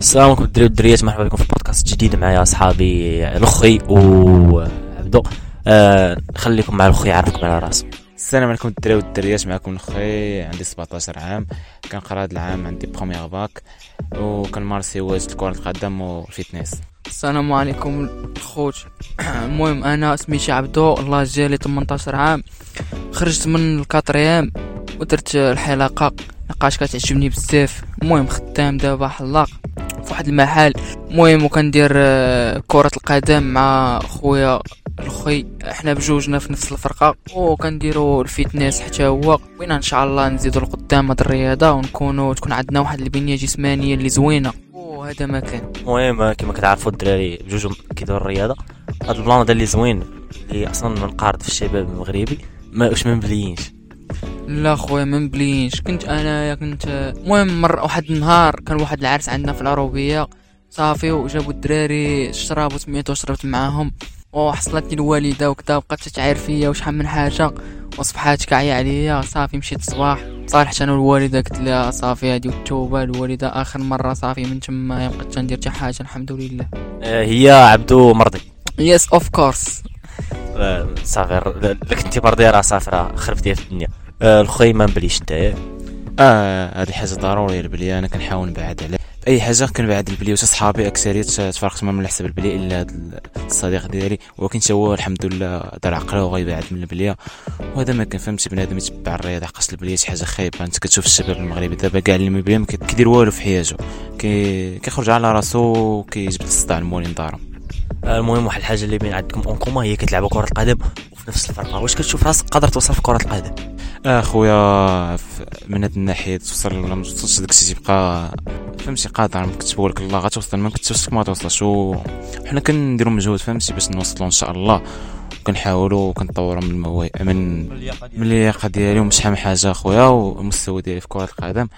السلام عليكم الدراري والدريات مرحبا بكم في بودكاست جديد معايا أصحابي الاخي وعبدو. آه خليكم مع الاخي يعرفكم على راسه. السلام عليكم الدراري والدريات معكم الاخي عندي 17 عام. كنقرا هذا العام عندي première bac وكنمارس هوايه كرة القدم وال fitness السلام عليكم الخوت المهم أنا سميتي عبدو الله جالي 18 عام. خرجت من ال quatrième ودرت الحلاقه حقاش كتعجبني بزاف. المهم خدام دابا حلاق فواحد المحل. المهم وكندير آه، كرة القدم مع خويا الخي إحنا بجوجنا في نفس الفرقة. وكنديروا ال fitness حتى هو. وين إن شاء الله نزيدوا لقدام هاد الرياضة ونكونوا تكون عندنا واحد البنية جسمانية اللي زوينة. وهذا ما كان. المهم كما كتعرفوا الدراري بجوج كيديروا الرياضة. هاد البلان هذا اللي زوين اللي أصلا منقارض في الشباب المغربي. ما واش ما مبليينش. لا خويا ما مبلينش كنت انايا كنت المهم مر واحد النهار كان واحد العرس عندنا في العروبية صافي وجابوا الدراري الشراب وسميتو شربت معاهم. وحصلت لي الوالدة وكذا بقات تتعاير فيا وشحال من حاجة. وصبحات كاعية عليا صافي مشيت الصباح. صالحت أنا الوالدة؟ قلت لها صافي هادي والتوبه الوالدة آخر مرة صافي من تما ما بقيت ندير حتى حاجة الحمد لله. آه هي عبدو مرضي. yes of course صافي لك انت مرضي راه صافي راه خربتي في الدنيا. آه الخي ما مبليش انت آه هذه حاجة ضرورية البليه أنا كنحاول نبعد عليه أي حاجة كنبعد البلي وتا صحابي اكثريه تفرقت معهم على حساب البلي إلا الصديق ديالي. ولكن هو الحمد لله دار عقله وغيبعد من البليه وهذا ما كان فهمتي بنادم يتبع الرياضة حقاش البليه شي حاجة خايبة. أنت كتشوف الشباب المغربي دابا كاع اللي ما بلي ما كيدير والو في حياته كي كيخرج على راسو كيجبد الصداع المولين دارهم المهم واحد الحاجة اللي بين عندكم en commun هي كتلعبوا كرة القدم وفي نفس الفرقة. واش كتشوف راسك قادر توصل في كرة القدم؟ اخويا من هاد الناحية توصل ولا ما توصلش داكشي تيبقى فهمتي قادر ما كتبوا لك الله غتوصل ما كتوصلك ما توصلش. وحنا كنديروا مجهود فهمتي باش نوصلوا إن شاء الله. كنحاولوا وكنطوروا من المواهب من من اللياقه ديالي. ومش حاجة اخويا والمستوى ديالي في كرة القدم.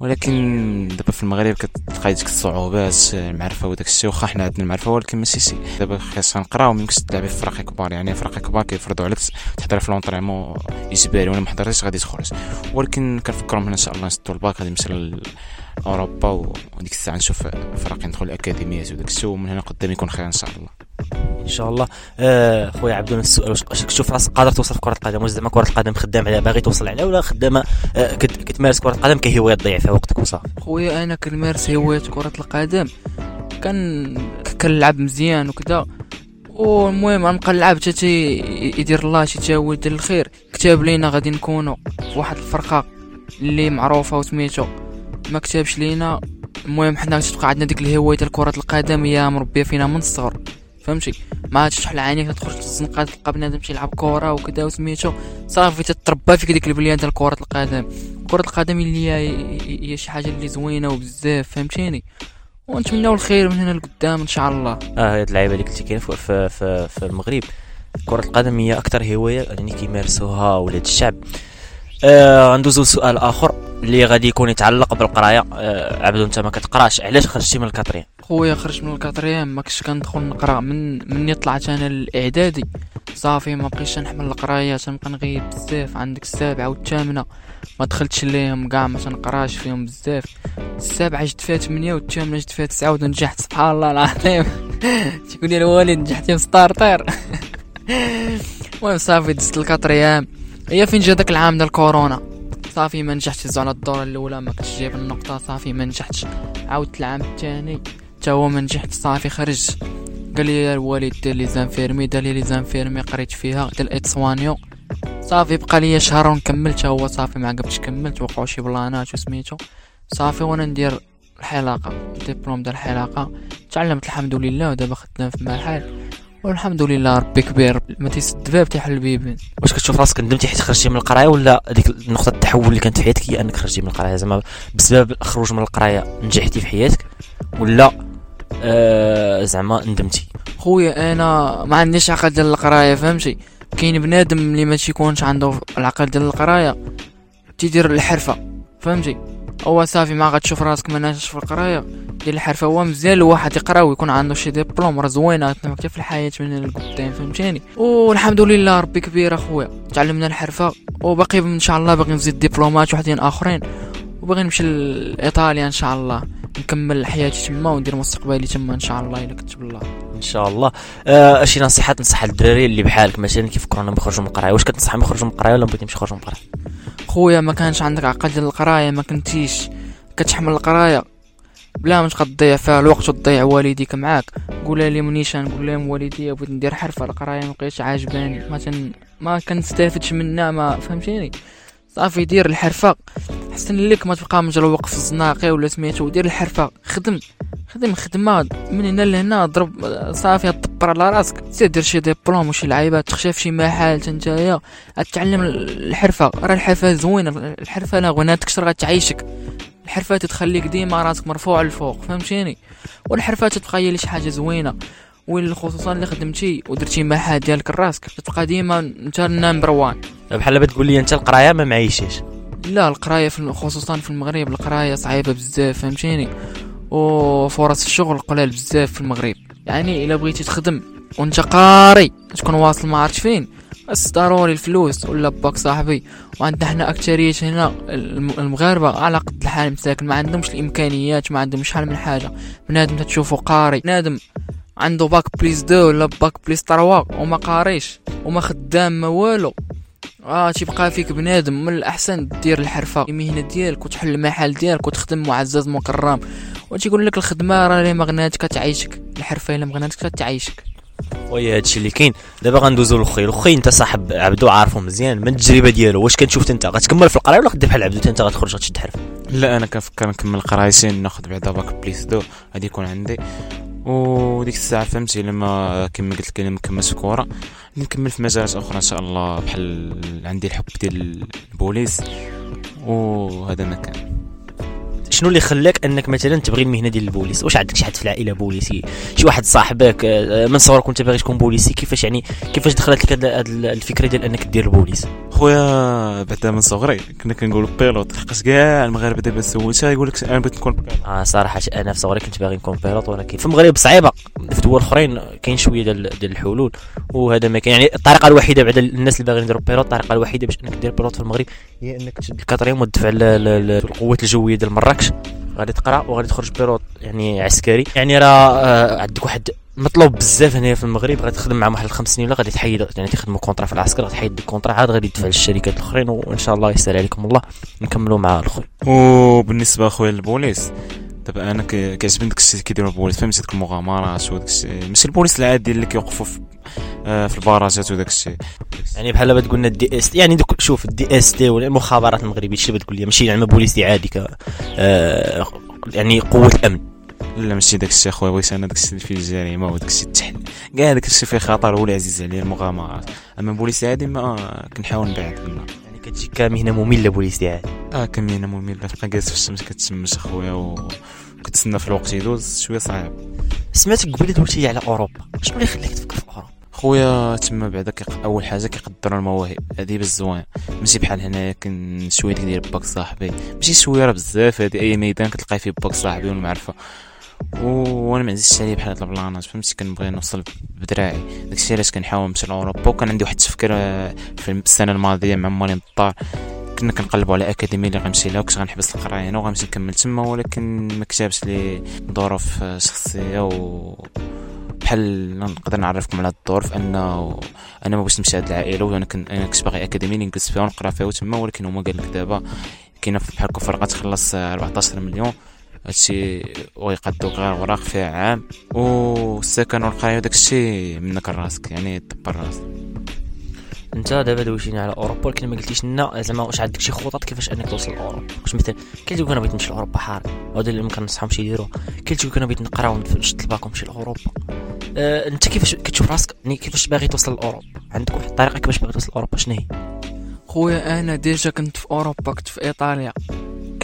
ولكن دابا في المغرب كتلقاي ديك الصعوبات المعرفة وداك الشيء واخا حنا عندنا المعرفة ولكن ماشي شي دابا خاصنا نقراو ما يمكنش تلعبي في فرق كبار. يعني فرق كبار كيفرضوا عليك تحضر في لونطريمون اجباري وأنا ما حضرتش غادي تخرج. ولكن كنفكروا ان شاء الله نسدو الباك غادي نمشي لأوروبا وديك الساعة نشوف فرق ندخل الاكاديميات وداك الشيء ومن هنا قدام يكون خير إن شاء الله. إن شاء الله. آه خويا نفس السؤال واش كتشوف راسك قادر توصل في كرة القدم واش زعما كرة القدم خدام عليها باغي توصل عليها ولا خدامة آه كتمارس كرة القدم كهوايه تضيع فيها وقتك وصافي. خويا أنا كنمارس هوايه كرة القدم. كان كنلعب مزيان وكذا. والمهم غنبقى نلعب حتى يدير الله شي تا يدير الخير. كتاب لينا غادي نكونوا في واحد الفرقة اللي معروفة وسميتو. ما كتبش لينا. المهم حنا تبقى عندنا ديك الهواية ديال كرة القدم هي مربيه فينا من الصغر فهمتي؟ ما عادش تحل عينيك تخرج تزنقا تلقى بنادم تيلعب كره وكذا وسميتو. صافي تتربى فيك ديك البليان ديال كرة القدم. كرة القدم اللي هي شي حاجة اللي زوينة وبزاف فهمتيني؟ ونتمناو الخير من هنا لقدام إن شاء الله. آه هاد اللعيبة اللي قلتي كاين في, في, في, في المغرب. كرة القدم هي أكثر هواية يعني كيمارسوها ولاد الشعب. آه غندوزو سؤال آخر اللي غادي يكون يتعلق بالقراية. آه عبدو أنت ما كتقراش علاش خرجتي من ال quatrième خويا خرجت من ال quatrième ما كنتش كندخل نقرأ. من مني طلعت أنا الإعدادي. صافي ما بقيتش نحمل القراية تنبقى نغيب بزاف. عندك السابعه والثامنة. ما دخلتش ليهم كاع ما تنقراش فيهم بزاف. السابعه جبت فيها 8 والثامنة جبت فيها 9 ونجحت سبحان الله العظيم. تقول لي الوالد نجحت في ستارتر المهم صافي دزت الكاتريام. هي فين جا داك العام ديال كورونا صافي ما نجحتش على الدورة الأولى ما كنتش جايب النقطة. صافي ما نجحتش. عاودت العام الثاني. تا هو ما نجحت صافي خرج. قال لي الوالد دير les infirmiers دار لي les infirmiers قريت فيها ديال aide-soignant صافي بقى لي شهر ونكمل تا هو صافي ما عقبتش كملت وقعوا شي بلانات وسميتو صافي وأنا ندير الحلاقة ديبلوم ديال الحلاقة. تعلمت الحمد لله ودابا خدام في محل والحمد لله ربي كبير ما تيسد باب تيحل البيبان واش كتشوف راسك ندمتي حيت خرجتي من القرايه ولا هذيك نقطه التحول اللي كانت في حياتك هي أنك خرجتي من القرايه زعما بسبب الخروج من القرايه نجحتي في حياتك ولا آه زعما ندمتي. خويا أنا ما عنديش عقل ديال القراية فهمتي؟ كاين بنادم اللي ما تيكونش عنده العقل ديال القراية تيدير الحرفة فهمتي؟ هو صافي ما غتشوف راسك ما في القراية ديال الحرفة. هو مزيان الواحد يقرأ ويكون عنده شي ديبلوم راه زوينه تنفع في الحياة من القدام فهمتيني؟ والحمد لله ربي كبير أخويا. تعلمنا الحرفة وباقي إن شاء الله باغي نزيد دبلومات وحدين آخرين. وباغي نمشي لإيطاليا إن شاء الله. نكمل حياتي تما وندير مستقبلي تما إن شاء الله إلا كتب الله إن شاء الله. آه شي نصيحة تنصح للدراري اللي بحالك مثلا كيفكروا انهم يخرجوا من القرايه واش كتنصحهم يخرجوا من القرايه ولا بغيتهم يخرجوا من القرايه خويا ما كانش عندك عقل ديال القرايه ما كنتيش. كتحمل القرايه بلا ما تضيع فيها الوقت وتضيع والديك معاك. قول لي منيشان قول لهم والدي بغيت ندير حرفة. القرايه ما بقيتش عاجباني. ما تن... ما كنستافدش منها ما فهمتيني؟ صافي دير الحرفة. حسن لك ما تبقى مجروق في الزناقي ولا سميتو دير الحرفة. خدم خدم خدمة. من هنا لهنا ضرب صافي دبر على راسك. سير دير شي ديبلوم وشي لعيبات تخشى في شي محل نتايا تعلم الحرفة. راه الحرفة زوينة الحرفة لا غناتك شرا غتعيشك. الحرفة تخليك ديما راسك مرفوع للفوق فهمتيني؟ والحرفة تبقى هي شي حاجة زوينة. وين خصوصا اللي خدمتي ودرتي محل ديالك راسك تبقى ديما انت ال number one بحال بتقول لي أنت القراية ما معيشيش. لا القراية في خصوصا في المغرب القراية صعيبة بزاف فهمتيني؟ وفرص الشغل قلال بزاف في المغرب. يعني إلا بغيتي تخدم وأنت قاري تكون واصل ما عرفت فين. بس ضروري الفلوس ولا باك صاحبي. وعندنا حنا أكثرية هنا المغاربة على قد الحال مساكن ما عندهمش الإمكانيات ما عندهمش شحال من حاجة. بنادم تشوفو قاري. بنادم عنده bac plus deux ولا bac plus trois وما قاريش وما خدام ما والو. آه تيبقى فيك بنادم من الأحسن دير الحرفة. المهنة ديالك وتحل المحل ديالك وتخدم معزز مكرم. وتيقول لك الخدمة راه ما غناتك تعيشك. الحرفة إلا ما غناتك تعيشك. oui هادشي اللي كاين. دابا غندوزو للوخي لوخي انت صاحب عبدو عارفو مزيان. من التجربة ديالو واش كنشوف انت؟ غتكمل في القراية ولا غدير بحال عبدو؟ انت غتخرج غتشد حرف لا أنا كنفكر نكمل قرايتي ناخذ بعدا bac plus deux غادي يكون عندي. وديك الساعة فهمتي لما كما قلت لك أنا مكملش في الكره نكمل في مجالات أخرى إن شاء الله بحال عندي الحب ديال البوليس. وهذا ما كان. شنو اللي خلاك انك مثلا تبغي المهنة ديال البوليس؟ واش عندك شي حد في العائلة بوليسي؟ شي واحد صاحبك؟ آه، من صغرك كنت باغي تكون بوليسي كيفاش يعني كيفاش دخلت لك هذه الفكرة ديال انك دير البوليس؟ خويا بعدا من صغري كنا كنقولوا pilote لحقاش كاع المغاربة دابا سولتها يقول لك أنا بغيت نكون pilote آه صراحة أنا في صغري كنت باغي نكون pilote ولكن في المغرب صعيبة. في دول أخرين كاين شوية ديال ديال الحلول. وهذا ما كاين يعني الطريقة الوحيدة بعد الناس اللي باغيين يديروا pilote الطريقة الوحيدة باش إنك دير pilote في المغرب هي إنك تشد ال quatrième وتدفع القوات الجوية ديال مراكش. غادي تقرا وغادي تخرج pilote يعني عسكري. يعني راه آه عندك واحد مطلوب بزاف هنا في المغرب. غادي تخدم معهم واحد الخمس سنين ولا غادي تحيد يعني تخدموا contrat في العسكر غادي تحيد ال contrat عاد غادي تدفع للشركات الأخرين. وإن شاء الله يسهل عليكم الله. نكملوا مع الآخر وبالنسبه اخويا للبوليس دابا أنا كيعجبني داكشي اللي كيديروا البوليس فهمتي ديك المغامرات وداكشي ماشي البوليس العادي اللي كيوقفوا في آه، في الباراجات وداك الشيء يعني بحال دابا تقولنا ال DS يعني دوك شوف ال DST ولا المخابرات المغربية شنو تقول لي ماشي يعني بوليسي عادي ك آه يعني قوة الأمن. لا ماشي داك الشيء أخويا بغيت أنا داك الشيء اللي فيه الجريمه وداك الشيء التحل كاع داك الشيء فيه خطر هو اللي عزيز عليا المغامرات. أما بوليس عادي ما كنحاول نبعد منه. كتجي كمهنه ممله بوليسي عادي آه كمهنه ممله تبقى جالس في الشمس كتشمس اخويا و كتسنى في الوقت يدوز شوية صعيب. سمعتك قبيلة قلتي على أوروبا. شنو اللي خلاك تفكر في أوروبا؟ خويا تما بعدا أول حاجة كيقدروا المواهب. هذه بالزوين. ماشي بحال هنايا كن شوية ديال باك صاحبي. ماشي شوية راه بزاف. هذه أي ميدان كتلقاي فيه باك صاحبي والمعرفة. وأنا ما عزيزش عليه بحال هاد البلانات فهمتي كنبغي نوصل بدراعي. داكشي علاش كنحاول نمشي لأوروبا. وكان عندي واحد التفكير آه، في السنة الماضية مع مالي الدار كنا كنقلبوا على أكاديمي اللي غنمشي لها وكنت غنحبس القرايه وغنمشي نكمل تما ولكن ما كتبش لي ظروف آه، شخصية. و بحال نقدر نعرفكم على الظروف انه أنا ما بغيتش نمشي هاد العائلة. وأنا كنت أنا كنت باغي أكاديمي نجلس فيها ونقرا فيها تما ولكن هما قال لك دابا كاينة بحال فرقه تخلص 14 مليون. هادشي ويقدو غير وراق فيها عام. والسكن والقرايه داكشي منك راسك يعني دبر راسك انت دابا دوشيني على أوروبا ولكن ما قلتيش لنا زعما واش عندك شي خطط كيفاش انك توصل لأوروبا؟ واش مثلا اللي أنا بغيت نمشي لأوروبا حار وهذا اللي ممكن نصحهم شي يديروا. اللي أنا بغيت نقرا ونشد الباك ونمشي لأوروبا. أه انت كيفاش كتشوف راسك؟ يعني كيفاش باغي توصل لأوروبا؟ عندك واحد الطريقة كيفاش باغي توصل لأوروبا؟ شنو هي؟ خويا أنا déjà كنت في أوروبا كنت في إيطاليا.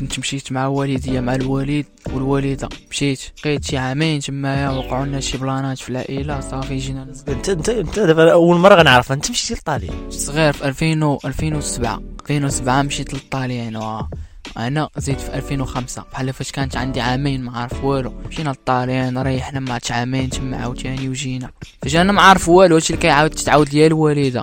كنت مشيت مع والديا مع الوالد والوالدة. مشيت. بقيت شي عامين تمايا وقعوا لنا شي بلانات في العائلة صافي جينا. انت انت انت دابا أول مرة غنعرف. انت مشيتي لإيطاليا صغير في 2000 2007 2007 مشيت للطاليان أنا زيد في 2005 بحال فاش كانت عندي عامين ما عارف والو. مشينا للطاليان ريحنا ما عامين تما عاوتاني وجينا. فاش أنا ما عارف والو هادشي اللي كيعاود تتعاود ليا الوالدة.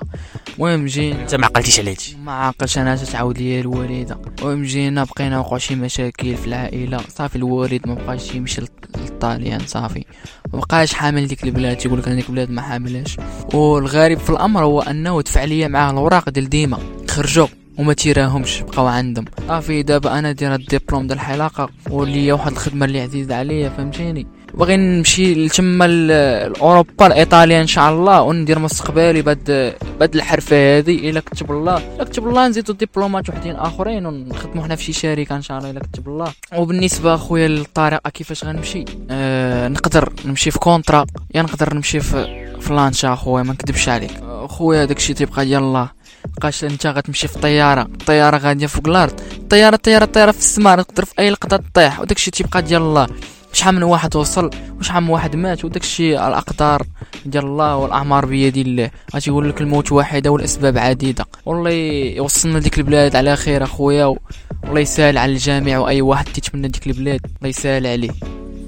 المهم جينا. أنت ما عقلتيش على هادشي ما عاقلش أنا تعاود ليا الوالدة. المهم جينا بقينا وقعوا شي مشاكل في العائلة. صافي الوالد ما بقاش يمشي للط- للطاليان صافي. ما بقاش حامل ديك البلاد تيقول لك أنا ديك البلاد ما حاملهاش. والغريب في الأمر هو أنه دفع ليا معاه الأوراق ديال ديما. خرجوا. وما تيراهمش بقاو عندهم. صافي دابا أنا داير الدبلوم ديال الحلاقة وليا واحد الخدمة اللي عزيزه عليا فهمتيني؟ باغي نمشي لتما لاوروبا لايطاليا إن شاء الله وندير مستقبلي بعد بعد الحرفة هذه إلا كتب الله إلا كتب الله نزيدو ديبلومات وحدين آخرين ونخدمو حنا في شي شركة إن شاء الله إلا كتب الله. وبالنسبة أخويا للطريقة كيفاش غنمشي آه نقدر نمشي في كونترا يا نقدر نمشي في في لانشا أخويا ما نكذبش عليك. خويا داكشي تيبقى ديال الله. بقاش انت غتمشي في الطياره الطياره غادية فوق الأرض. الطياره الطياره الطياره في السماء. تقدر في أي لقطة تطيح. وداكشي تيبقى ديال الله. شحال من واحد وصل وشحال من واحد مات وداكشي الأقدار ديال الله والأعمار بيد الله. غادي يقول لك الموت واحدة والأسباب عديدة. والله يوصلنا لديك البلاد على خير أخويا. و- والله يسهل على الجميع وأي واحد تيتمنى ديك البلاد الله يسهل عليه.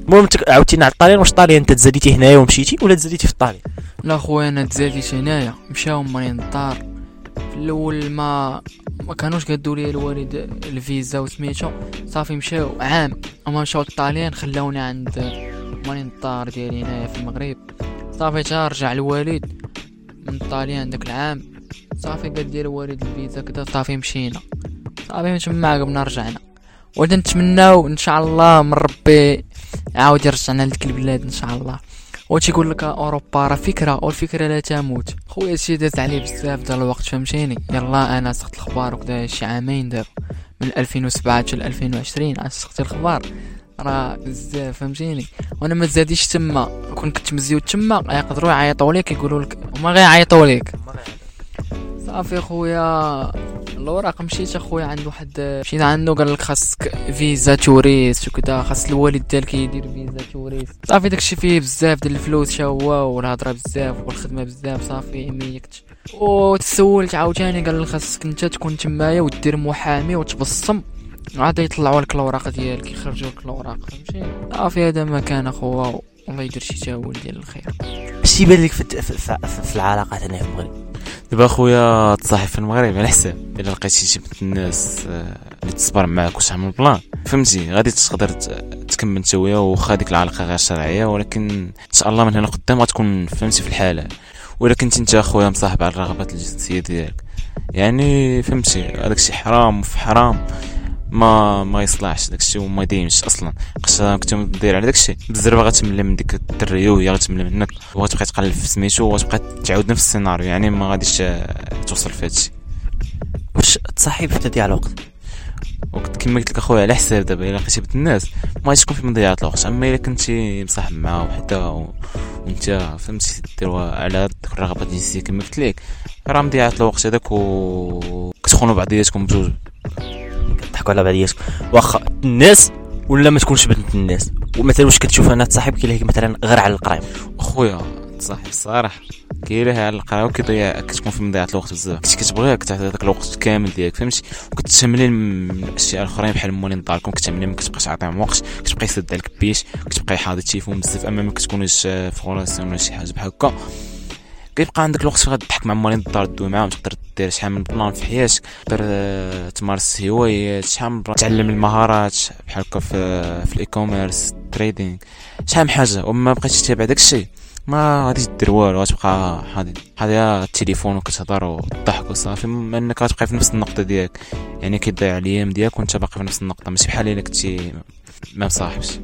المهم عاودتينا على الطاليان واش الطاليان انت تزاديتي هنايا ومشيتي ولا تزاديتي في الطاليان لا خويا أنا تزاديت هنايا. مشاو مرين الدار في الأول ما ما كانوش قادوا لي الوالد الفيزا وسميتو. صافي مشاو عام. أما مشاو للطاليان خلاوني عند مرين الدار ديالي هنايا في المغرب. صافي تا رجع الوالد من الطاليان داك العام. صافي قال لي الوالد الفيزا كدا صافي مشينا. صافي من تما عقبنا رجعنا. ولكن نتمناو إن شاء الله من ربي يعاود يرجعنا لديك البلاد إن شاء الله. وتيقول لك أوروبا راه فكرة والفكرة لا تموت. خويا شي داز عليه بزاف ديال الوقت فهمتيني؟ يلا أنا سقت الخبار وكذا شي عامين دابا. من 2007 حتى 2020 عاد سقت الخبار. راه بزاف فهمتيني؟ وأنا ما زاديش تما. كون كنت مزيود تما يقدروا يعيطوا لك يقولوا لك هما غيعيطوا لك صافي خويا. الاوراق مشيت اخويا عند واحد مشيت عنده قال لك خاصك visa touriste وكذا خاص الوالد ديالك يدير visa touriste. صافي داكشي فيه بزاف ديال الفلوس شا هو والهضرة بزاف والخدمة بزاف صافي ميكت وتسولت عاوتاني قال لك خاصك انت تكون تمايا ودير محامي وتبصم. عاد يطلعوا لك الأوراق ديالك يخرجوا لك الأوراق فهمتي؟ صافي هذا ما كان أخويا والله يدير شي تاويل ديال الخير. اش تيبان لك في, في, في, في العلاقات هنا في المغرب؟ دابا خويا تصاحب في المغرب على حساب. إلا لقيتي شي بنت الناس آه، اللي تصبر معاك وتعمل بلان. فهمتي؟ غادي تقدر تكمل انت وياه واخا ديك العلاقة غير شرعية ولكن إن شاء الله من هنا قدام غتكون فهمتي في الحلال ولا كنت انت اخويا مصاحب على الرغبات الجنسية ديالك. يعني فهمتي هذاك الشيء حرام وفي حرام. ما ما يصلحش داك الشيء وما يديمش أصلا. خاص كنت داير على داك الشيء الزربه غتملى من ديك الدريه وهي غتملى منك وغتبقى تقلب في سميتو وغتبقى تعاود نفس السيناريو. يعني ما غاديش آه، توصل في هادشي. واش تصاحب في تضييع الوقت وكنت كما قلت لك أخويا على حساب دابا إلا لقيتي بنت الناس ما غاديش تكون في مضيعة الوقت. أما إلا كنتي مصاحب معاها وحده و... وأنت فهمتي ديروا على ديك الرغبات الجنسيه كما قلت لك. راه مضيعة الوقت هذاك و كتخونوا بعضياتكم بجوج. كضحكوا على بعضياتكم واخا الناس ولا ما تكونش بنت الناس؟ ومثلا واش كتشوف أنا تصاحب اللي مثلا غير على القرايه اخويا صاحب الصراحه كاينة على القرايه وكيضيع كتكون في مضيعة الوقت بزاف. كنتي كتبغيها كتعطي هذاك الوقت كامل ديالك فهمتي؟ وكتهملي من الأشياء الأخرين بحال مولين داركم كتهملي ما كتبقاش تعطيهم وقت كتبقى يسد عليك بيش كتبقى حاضر التليفون بزاف أما ما كتكونش آه، في ولا شي حاجة بحال هكا. كيبقى عندك الوقت فين غتضحك مع مولين الدار دوي معاهم تقدر دير شحال من plan في حياتك تقدر آه، تمارس هوايات شحال من تعلم المهارات بحال هكا في في ال e-commerce trading شحال من حاجة. وما تتابع داك الشيء ما غاديش دير والو غتبقى حاضي حاضي التليفون وكتهضر وتضحك وصافي م- انك غتبقى في نفس النقطة ديالك. يعني كيضيع الأيام ديالك وانت باقي في نفس النقطة ماشي بحال إلا كنتي ما مصاحبش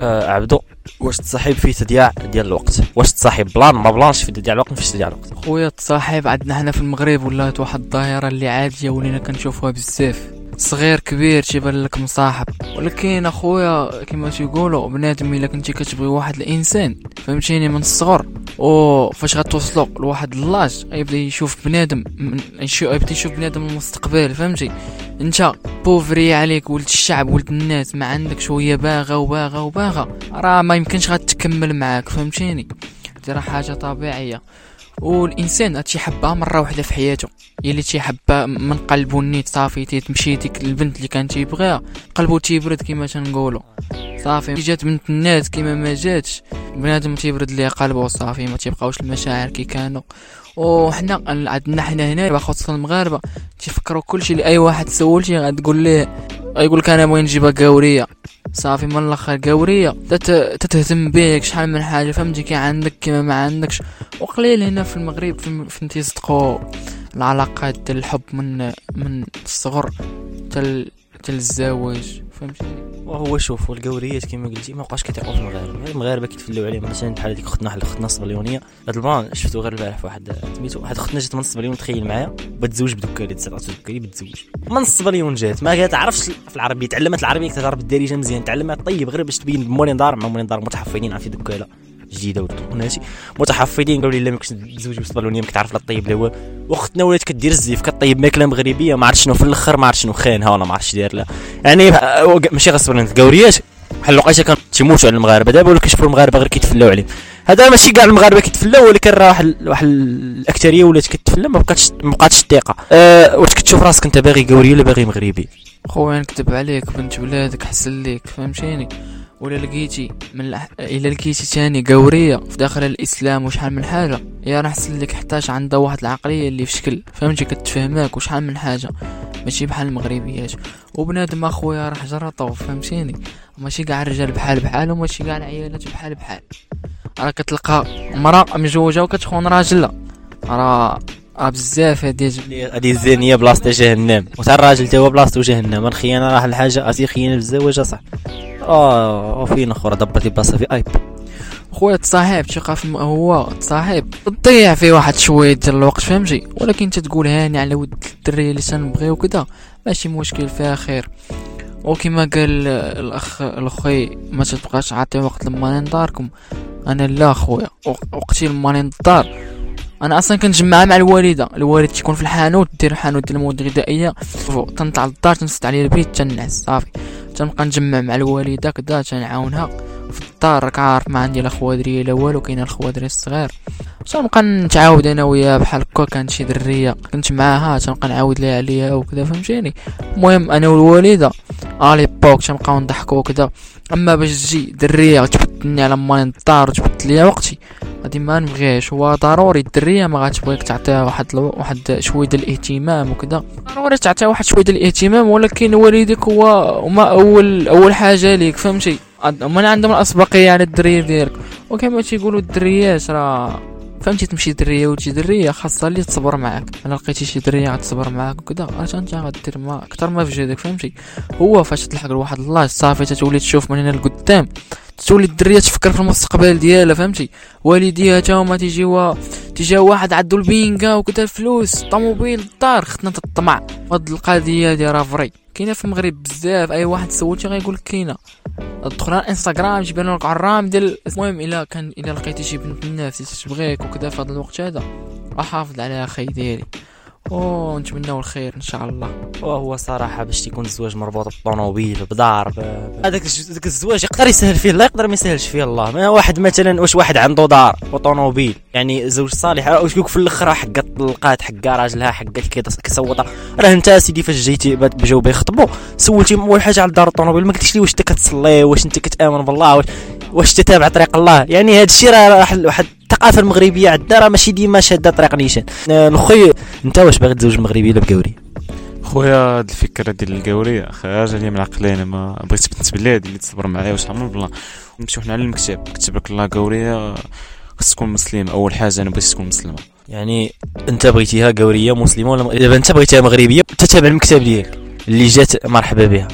آه عبدو. واش تصاحب في تضييع ديال الوقت؟ واش تصاحب بلان ما بلانش في تضييع الوقت فيش تضييع الوقت. خويا التصاحب عندنا حنا في المغرب ولات واحد الظاهرة اللي عادية ولينا كنشوفوها بزاف. صغير كبير تيبان لك مصاحب. ولكن أخويا كما تيقولوا بنادم إلا كنتي كتبغي واحد الإنسان فهمتيني من الصغر. أو فاش غتوصلوا لواحد ال l'âge يبدا يشوف بنادم يبدا يشوف بنادم المستقبل فهمتي؟ أنت pauvre عليك ولد الشعب ولد الناس ما عندك شوية باغا وباغا وباغا. راه ما يمكنش غتكمل معاك فهمتيني؟ دي راه حاجة طبيعية. والإنسان تيحبها مرة واحدة في حياته. هي اللي تيحبها من قلبه نيت صافي تمشي ديك البنت اللي كان تيبغيها قلبه تيبرد كما تنقولوا صافي. جات بنت الناس كما ما جاتش بنادم تيبرد ليه قلبه صافي ما تيبقاوش المشاعر كي كانوا وحنا عندنا حنا هنا خاصة المغاربة تيفكروا كلشي اللي أي واحد سولتي غتقول ليه غيقول لك أنا بغي نجيبها قاوريه صافي من الأخر قاوريه تت- تتهتم بيك شحال من حاجة فهمتي كي عندك كيما ما عندكش. وقليل هنا في المغرب فين فين تيصدقوا العلاقات ديال الحب من من الصغر تل تل الزواج فهمتي وهو شوف والقوريات كما قلتي ما بقاش كيطيقوا في المغاربة. المغاربة كيتفلاو عليهم. مثلا بحال هذيك اختنا واحد اختنا الصبليونية. هاد البلان شفتو غير البارح في واحد سميتو واحد اختنا جات من الصبليون تخيل معايا. بتزوج بدكالي تسعة دكالي بتزوج. من الصبليون جات ما كتعرفش في العربية. تعلمت العربية كتعرف الدارجه مزيان. تعلمها طيب غير باش تبين مولين دار مع مولين دار متحفظين عارفين دكاله جديدة وهادشي متحفظين قالوا لي لا ما كنتش تزوج بالصبلونيه ما كتعرف لا طيب لا والو وأختنا ولات كدير الزيف كطيب ماكلة مغربية ما عرفت شنو في الأخر ما عرفت شنو خانها ولا ما عرفتش داير لها. يعني ماشي الصبلونيات القوريات بحال الوقيته كان تيموتوا على المغاربة؟ دابا ولاو كيشوفوا المغاربة غير كيتفلاو عليهم. هذا ماشي كاع المغاربة كيتفلاو ولكن راه واحد واحد الاكثريه ولات كتفلا ما بقاتش ما بقاتش الثقه أه واش كتشوف راسك أنت باغي قوري ولا باغي مغربي؟ خويا نكذب عليك بنت بلادك حسن ليك فهمتيني؟ ولا لقيتي من الأح... إلا لقيتي تاني قورية في داخل الإسلام وشحال من حاجة. يا راه حسن لك حتاش عندها واحد العقلية اللي في شكل فهمتي؟ كتفهمك وشحال من حاجة. ماشي بحال المغربيات. وبنادم أخويا راه جرطو فهمتيني؟ ماشي كاع الرجال بحال بحال وماشي كاع العيالات بحال بحال. راه كتلقى مرأة مجوجة وكتخون راجلها راه راه بزاف هادي هذه الزانيه بلاصتها جهنم. وتا الراجل تا هو بلاصتو جهنم. الخيانة راه الحاجة اسي خيانة بالزواج اصاحبي آه فين أخرى دبرتي بلاصه في آيب. خويا تصاحب تيقع في هو؟ تصاحب. تضيع فيه واحد شوية ديال الوقت فهمتي؟ ولكن أنت تقول هاني على ود الدريه اللي تنبغي وكذا ماشي مشكل فيها خير. وكما قال الأخ الاخي ما تبقاش عاطي وقت لما نداركم أنا لا خويا. وق- وقتي لما ندار أنا أصلا كنجمعها مع الوالدة. الوالد تيكون في الحانوت دير الحانوت ديال المواد الغذائية. تنطلع للدار تنسد عليه البيت تنعس صافي. تنبقى نجمع مع الوالدة كدا تنعاونها. في الدار راك عارف ما عندي لا خوادريه لا والو كاين الخوادري الصغير. تنبقى نتعاود أنا وياها بحال هكا كانت شي دريه كنت معاها تنبقى نعاود ليها عليها وكذا فهمتيني؟ المهم أنا والوالدة الي بوك تنبقاو نضحكو وكذا اما باش تجي درية تبدلني على مالي الدار وتبدل ليا وقتي. غادي ما نبغيهاش هو ضروري الدرية ما غاتبغيك تعطيها واحد ألو... واحد شوية ديال الاهتمام وكذا ضروري تعطيها واحد شوية ديال الاهتمام ولكن والديك هو هما اول أول حاجة ليك فهمتي؟ هما عندهم الأسبقية على الدرية ديالك. وكما تيقولوا الدريات راه فهمتي تمشي دريه وتجي دريه خاصها اللي تصبر معاك. الا لقيتي شي دريه غتصبر معاك وكذا راه انت غدير ما أكثر ما في جهدك فهمتي؟ هو فاش تلحق لواحد الله صافي تتولي تشوف من هنا لقدام. تولي الدريه تفكر في المستقبل ديالها فهمتي؟ والديها تا هما تيجيوا تيجي واحد عندو البينكا وكذا فلوس طوموبيل الدار ختنا الطمع هاد القضية هادي راه فري. كاينة في المغرب بزاف أي واحد سولتي غيقول لك كاينة. أدخل على الإنستغرام جيب لك عرام ديال المهم إلا كان إلا لقيتي شي بنت الناس تبغيك وكذا في هذا الوقت هذا. أحافظ عليها أخي ديالي. ونتمناو الخير إن شاء الله. وهو صراحة باش تيكون الزواج مربوط بطوموبيل بدار هذاك الج- ذاك الزواج يقدر يسهل فيه الله يقدر ما يسهلش فيه الله. ما واحد مثلا واش واحد عنده دار وطوموبيل يعني زوج صالح واش في الآخر حقا طلقات حقا راجلها حقا كيص- كيصوتها راه أنت سيدي فاش جيتي بجاو بيخطبوا سولتي اول حاجة على دار الطوموبيل ما قلتيش لي واش أنت كتصلي واش أنت كتآمن بالله واش واش تتابع طريق الله؟ يعني هذا الشيء راه واحد الثقافه المغربية عندنا راه ماشي ديما شادة طريق نيشان. آه، الاخوي انت واش باغي تزوج مغربي ولا بقوري خويا هاد الفكرة ديال القوريه خارجه لي من عقلي أنا ما بغيت بنت بلادي اللي تصبر معايا وشحال من بلا نمشيو حنا على المكتب كتب لك الله قوريه خاص تكون مسلم أول حاجة أنا بغيت تكون مسلمة. يعني أنت بغيتيها قوريه مسلمة ولا دابا أنت بغيتيها مغربية؟ تتابع المكتب ديالك اللي جات مرحبا بها.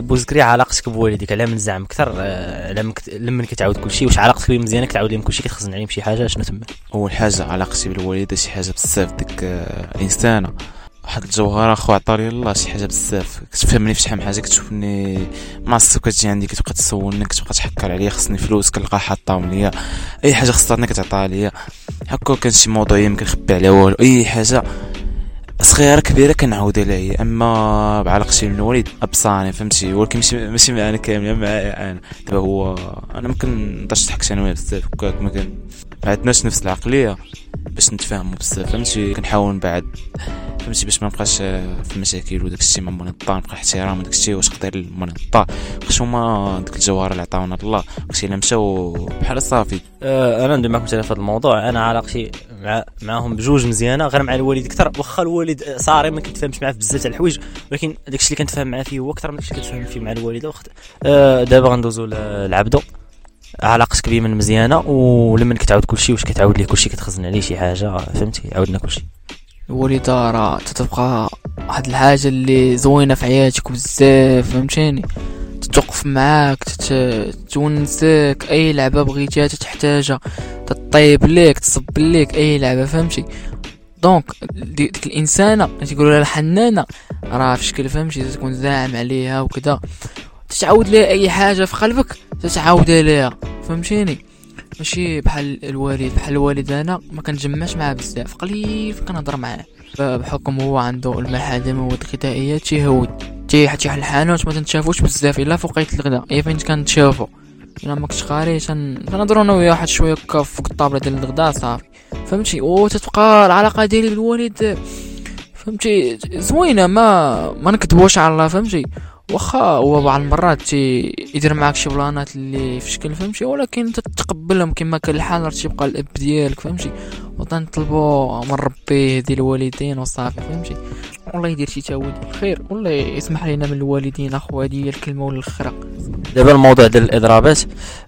بوزكري علاقتك بوالديك على من زعم أكثر على من كت... لمن كتعاود كل شيء واش علاقتك بهم مزيانه كتعاود لهم كل شيء كتخزن عليهم شي حاجة شنو تما؟ اول حاجة علاقتي بالوالدة شي حاجة بزاف ديك آه، الانسانه واحد الجوهرة خو عطاري الله شي حاجة بزاف. كتفهمني في شحال من حاجة كتشوفني معصب كتجي عندي كتبقى تسولني كتبقى تحكر عليا خصني فلوس كنلقى حاطاهم ليا. أي حاجة خصها كتعطيها ليا. هكا كان شي موضوع ما كنخبي عليها والو. أي حاجة صغيرة كبيرة كنعاودها لها هي اما بعلاقتي بالوالد أبصاني فهمتي؟ ولكن ماشي ماشي معانا كامله معايا أنا. دابا هو أنا ما كنقدرش نضحك أنا وياه بزاف هكاك ما ما عندناش نفس العقلية باش نتفاهموا بزاف فهمتي؟ كنحاول نبعد فهمتي؟ باش ما نبقاش آه، في المشاكل وداك الشيء مولين الطار نبقى احترام وداك الشيء واش قدر الطار واش هما ديك الجوهره اللي عطاونا الله الشيء اللي مشاو بحال صافي. أه أنا ندوي معكم في هذا الموضوع. أنا علاقتي مع معاهم بجوج مزيانة غير مع الوالد أكثر واخا الوالد آه، صاري ما كنتفاهمش معاه في بزاف تاع الحوايج ولكن داكشي اللي كنتفاهم معاه فيه هو أكثر من داكشي اللي كنتفاهم فيه مع الوالده وقت آه دابا غندوزو لعبدو. علاقتك بيه من مزيانة ولما كتعاود كلشي واش كتعاود ليه كلشي كتخزن عليه شي حاجة فهمتي؟ عاودنا كلشي. الوالدة راه تتبقى واحد الحاجة اللي زوينة في حياتك بزاف فهمتيني؟ تتوقف معاك. تونسك أي لعبة بغيتيها تحتاجها تطيب ليك تصب ليك أي لعبة فهمتي؟ دونك دي- ديك الإنسانة اللي لها الحنانة راه في شكل فهمتي؟ تكون زاعم عليها وكذا تتعاود ليها أي حاجة في قلبك تتعاودها ليها فهمتيني؟ ماشي بحال الوالد بحال الوالد أنا ما كنجمعش معاه بزاف قليل كنهضر معاه بحكم هو عنده المعادن والمواد الغذائية تيهود. تي حتى الحانوت ما تنشافوش بزاف. إلا في وقيت الغداء هي فين كنتشافو إلا ما كنتش قاري تن- تنهضروا أنا وياه واحد شوية هكا فوق الطابلة ديال الغداء صافي. فهمتي؟ وتتبقى العلاقة ديالي بالوالد فهمتي؟ زوينة ما ما نكذبوش على الله فهمتي؟ واخا هو بعض المرات تي يدير معاك شي بلانات اللي في شكل فهمتي؟ ولكن تتقبلهم كما كان الحال راه تيبقى الأب ديالك فهمتي؟ وتنطلبوا من ربي ديال الوالدين وصافي فهمتي؟ والله يدير شي تاويل الخير والله يسمح لنا من الوالدين اخو هذه هي الكلمة ولا الاخرى دابا الموضوع ديال الاضرابات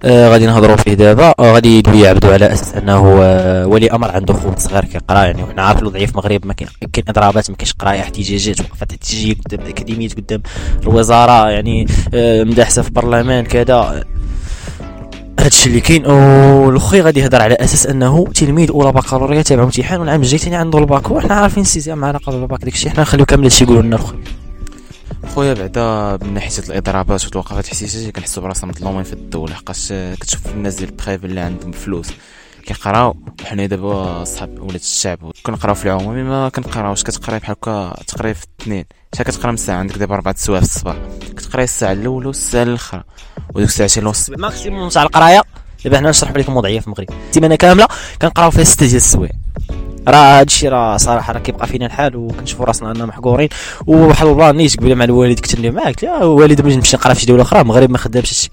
آه غادي نهضروا فيه دابا. آه غادي يدوي يعبدوا على أساس أنه آه ولي أمر عنده خوت صغير كيقرا يعني وحنا عارفين الوضعيه في المغرب ما كاين اضرابات ما كاينش قرايه احتجاجات وقفات احتجاجيه قدام الاكاديميات قدام الوزارة يعني آه مداحسه في البرلمان كذا. هادشي اللي كاين. والأخي غادي يهضر على أساس أنه تلميذ أولى بكالوريا تابع امتحان والعام الجاي ثاني عنده الباك. وحنا عارفين sixième معنا قبل الباك. داكشي حنا نخليو كامل هادشي يقولوا لنا الاخوي خويا بعدا من ناحية الإضرابات والتوقفات الاحتجاجيه كنحسوا براسنا مظلومين في الدولة حقاش كتشوف الناس ديال البخيف اللي عندهم فلوس. كيقراو وحنا دابا صحاب ولاد الشعب كنقراو في العمومي ما كنقراوش كتقراي بحال هكا تقراي في الاثنين شحال كتقرا من ساعة؟ عندك دابا أربع سوايع في الصباح كتقراي الساعة الأولى والساعة الأخرى وديك الساعتين ونص. maximum تاع القراية. دابا حنا نشرح لكم الوضعيه في المغرب. السيمانه كاملة كنقراو فيها ستة ديال السوايع. راه هادشي راه صراحة راه كيبقى فينا الحال وكنشوفوا راسنا أننا محقورين. وواحد البلان نيت قبيلة مع الوالد كنت اللي معاك. قلت له والد بغيت نمشي نقرا في شي دوله أخرى المغرب ما خدامش. هادشي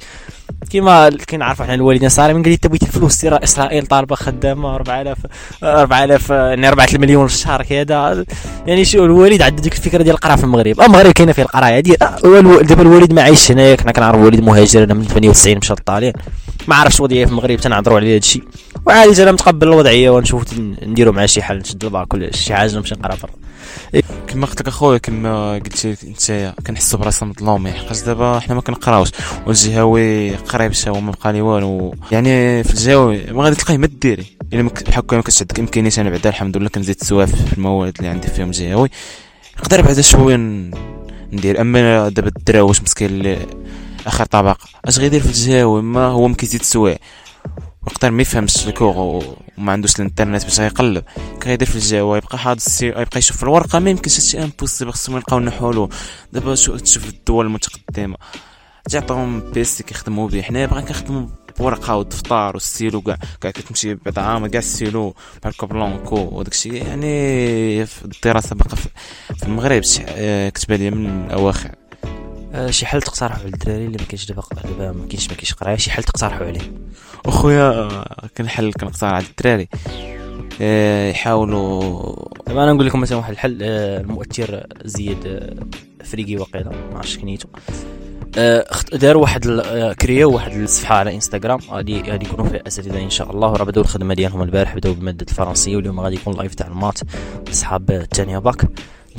كيما كنعرفوا حنا الوالدين صاري من قال لي انت بغيتي الفلوس سير إسرائيل طالبة خدامة 4000 4000 يعني 4 المليون في الشهر كذا. يعني شو الوالد عنده ديك الفكرة ديال القراءه في المغرب. آه، المغرب كاينة فيه القراية. آه، دابا الوالد ما عايش هنايا كنا كنعرف الوالد مهاجر أنا من 98 مشى للطاليان ما عرفش الوضعيه في المغرب تنهضروا على هادشي وعادي أنا متقبل الوضعية ونشوف نديروا معاه شي حل نشد الباك ولا شي حاجة نمشي نقرأ برا. كما قلت لك أخويا كما قلت لك أنت كنحسوا براسنا مظلومين حقاش دابا حنا ما كنقراوش. والجهوي قريب شا هو ما بقى لي والو. يعني في الجهوي ما غادي تلقاه ما ديري. إلا بحال هكا ما امكانيات أنا بعدا الحمد لله كنزيد سوايع في المواد اللي عندي فيهم جهوي نقدر بعدا شوية ندير. أما دابا الدراوش مسكين اللي آخر طبقه أش غيدير في الجهوي ما هو ما كيزيد سوايع يقدر ما يفهمش الكوغ وما عندوش الإنترنت باش يقلب. كيدير في الجو يبقى حاضر السي يبقى يشوف في الورقة. ما يمكنش هادشي impossible خصهم يلقاو لنا حلول دابا شو تشوف الدول المتقدمة. تعطيهم PC كيخدموا به حنا باغي كنخدموا بورقة والدفتر والسيلو كاع. كاع كتمشي بعد عام كاع السيلو. بحال كابلونكو وداك الشيء يعني في الدراسة باقا في المغرب. آه، كتبان لي من الأواخر. شي حل تقترحوا على الدراري اللي ما كاينش دابا دابا ما كاينش ما كاينش قراية شي حل تقترحوا عليه. أخويا آه، كنحل كنقترح على الدراري. آه، يحاولوا دابا أنا نقول لكم مثلا واحد الحل آه، المؤثر زياد آه، فريقي وقيله ما عرفتش كنيتو آه، داروا واحد آه، كرياو واحد الصفحة على إنستغرام غادي غادي يكونوا فيها أساتذة إن شاء الله. راه بداو الخدمة ديالهم البارح بداو بمادة الفرنسيه واليوم غادي يكون live تاع ال maths أصحاب الثانية باك.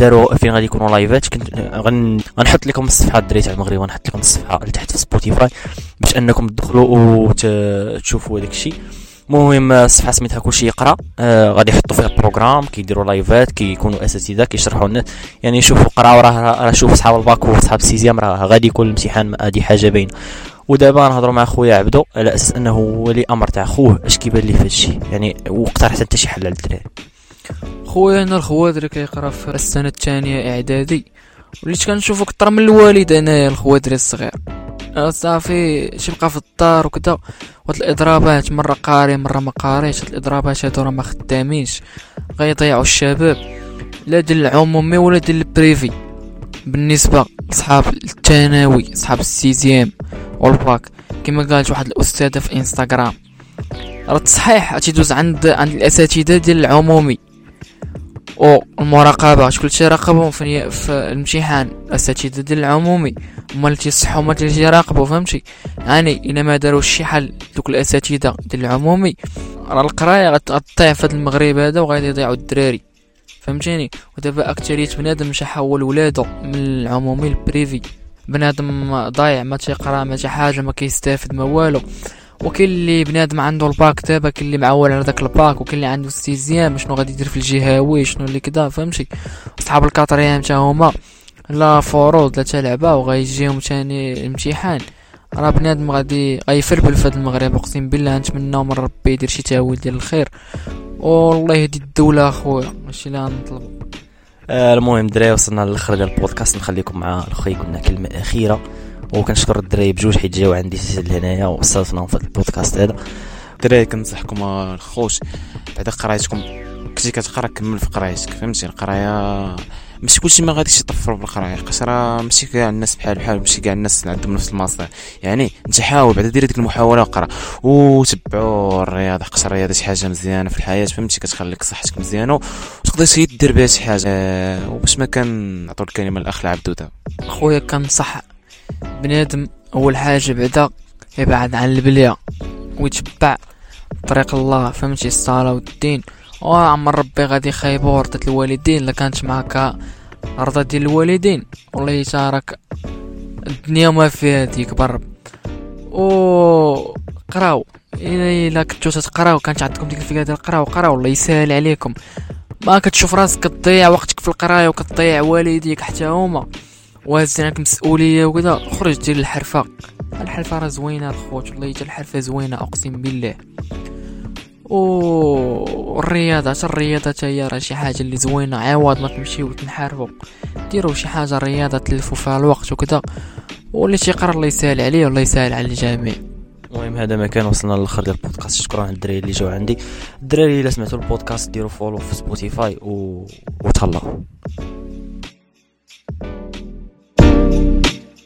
داروا فين غادي يكونوا لايفات كنت غن... غنحط لكم الصفحة الدراري تاع المغرب غنحط لكم الصفحة لتحت في سبوتيفاي باش أنكم تدخلوا وتشوفوا هذاك الشيء. المهم الصفحة سميتها كلشي يقرأ. آه غادي يحطوا فيها ال programme كيديروا لايفات كيكونوا أساتذة كيشرحوا الناس. يعني شوفوا قراو راه راه شوفوا صحاب الباك وصحاب ال sixième راه غادي يكون الامتحان هذه حاجة باينة. ودابا نهضروا مع خويا عبدو على أساس أنه ولي أمر تاع خوه اش كيبان ليه في هادشي؟ يعني واقترحت انت شي حل على الدراري خويا أنا الخوادري كيقرا في السنة الثانية إعدادي. وليت كنشوفو كتر من الوالد أنايا الخوادري الصغير. آه صافي شي بقى في الدار وكذا وهاد الإضرابات مرة قاري مرة ما قاريش. هاد الإضرابات هادو راه ما خدامينش. غيضيعوا الشباب. لا ديال العمومي ولا ديال ال privé. بالنسبة لصحاب الثانوي صحاب ال sixième والباك. كما قالت واحد الأستاذة في إنستغرام. راه التصحيح تيدوز عند عند الأساتذة ديال العمومي. والمراقبه شكون تيراقبهم في, في الامتحان؟ الاساتذه ديال العمومي. هما اللي تيصحوا هما اللي تيراقبوا فهمتي؟ يعني إلا ما داروش شي حل دوك الأساتذة ديال العمومي راه القراية غتضيع في هذا المغرب هذا وغادي يضيعوا الدراري. فهمتيني؟ ودابا أكثرية بنادم مشى حول ولادو من العمومي لل privé بنادم ضايع ما تيقرأ ما حاجة ما كيستافد ما والو. وكاين اللي بنادم عنده الباك دابا كاين اللي معول على داك الباك وكاين اللي عنده ال sixième شنو غادي يدير في الجهوي شنو اللي كدا فهمتي؟ صحاب ال quatrième تا هما. لا فروض لا تلعبة وغيجيهم تاني الامتحان راه بنادم غادي غيفربل في هذا المغرب أقسم بالله نتمنى من ربي يدير شي تاويل ديال الخير. والله يهدي الدولة أخويا ماشي اللي غنطلب آه المهم دراري وصلنا للآخر ديال البودكاست. نخليكم مع قلنا كلمة أخيرة. وكنشكر الدراري بجوج حيت جاو عندي لهنايا وصلتنا في البودكاست هذا. الدراري كنصحكم الخوت بعد قرايتكم كنتي كتقرا كمل في قرايتك فهمتي؟ القراية ماشي كلشي ما غاديش يطفروا بالقرايه حيت راه ماشي كاع الناس بحال بحال ماشي كاع الناس عندهم نفس المصير يعني انت حاول بعدا دير ديك المحاولة وقرا. وتبعوا الرياضة حيت الرياضة شي حاجة مزيانة في الحياة فهمتي؟ كتخليك صحتك مزيانة وتقدر دير بها شي حاجة. وباش ما كنعطوا الكلمة الاخ العبدوده خويا كنصح بنادم أول حاجة بعدا يبعد عن البلية ويتبع طريق الله فهمتي؟ الصلاه والدين وعمر ربي غادي يخيبو ورثة الوالدين إلا كانت معاك رضا ديال الوالدين. والله يتارك الدنيا ما فيها تيكبر و قراو. الا كنتو تقراو كانت عندكم ديك الفكرة ديال قراو قراو. الله يسهل عليكم. ما كتشوف راسك كتضيع وقتك في القراية وكتضيع والديك حتى هما. وهز عليك مسؤوليه وكذا. خرج دير الحرفة. الحرفة راه زوينة الخوت والله حتى الحرفة زوينة أقسم بالله. والرياضة الرياضة هي راه شي حاجة اللي زوينة. عوض ما تمشيو تنحاربو. ديرو شي حاجة رياضة تلفو فيها الوقت وكذا. واللي تيقرا الله يسهل عليه والله يسهل على الجميع. المهم هذا ما كان وصلنا للآخر ديال البودكاست. شكرا للدراري اللي جاو عندي. الدراري إلا سمعتوا البودكاست ديروا follow في Spotify و... وتهلاو.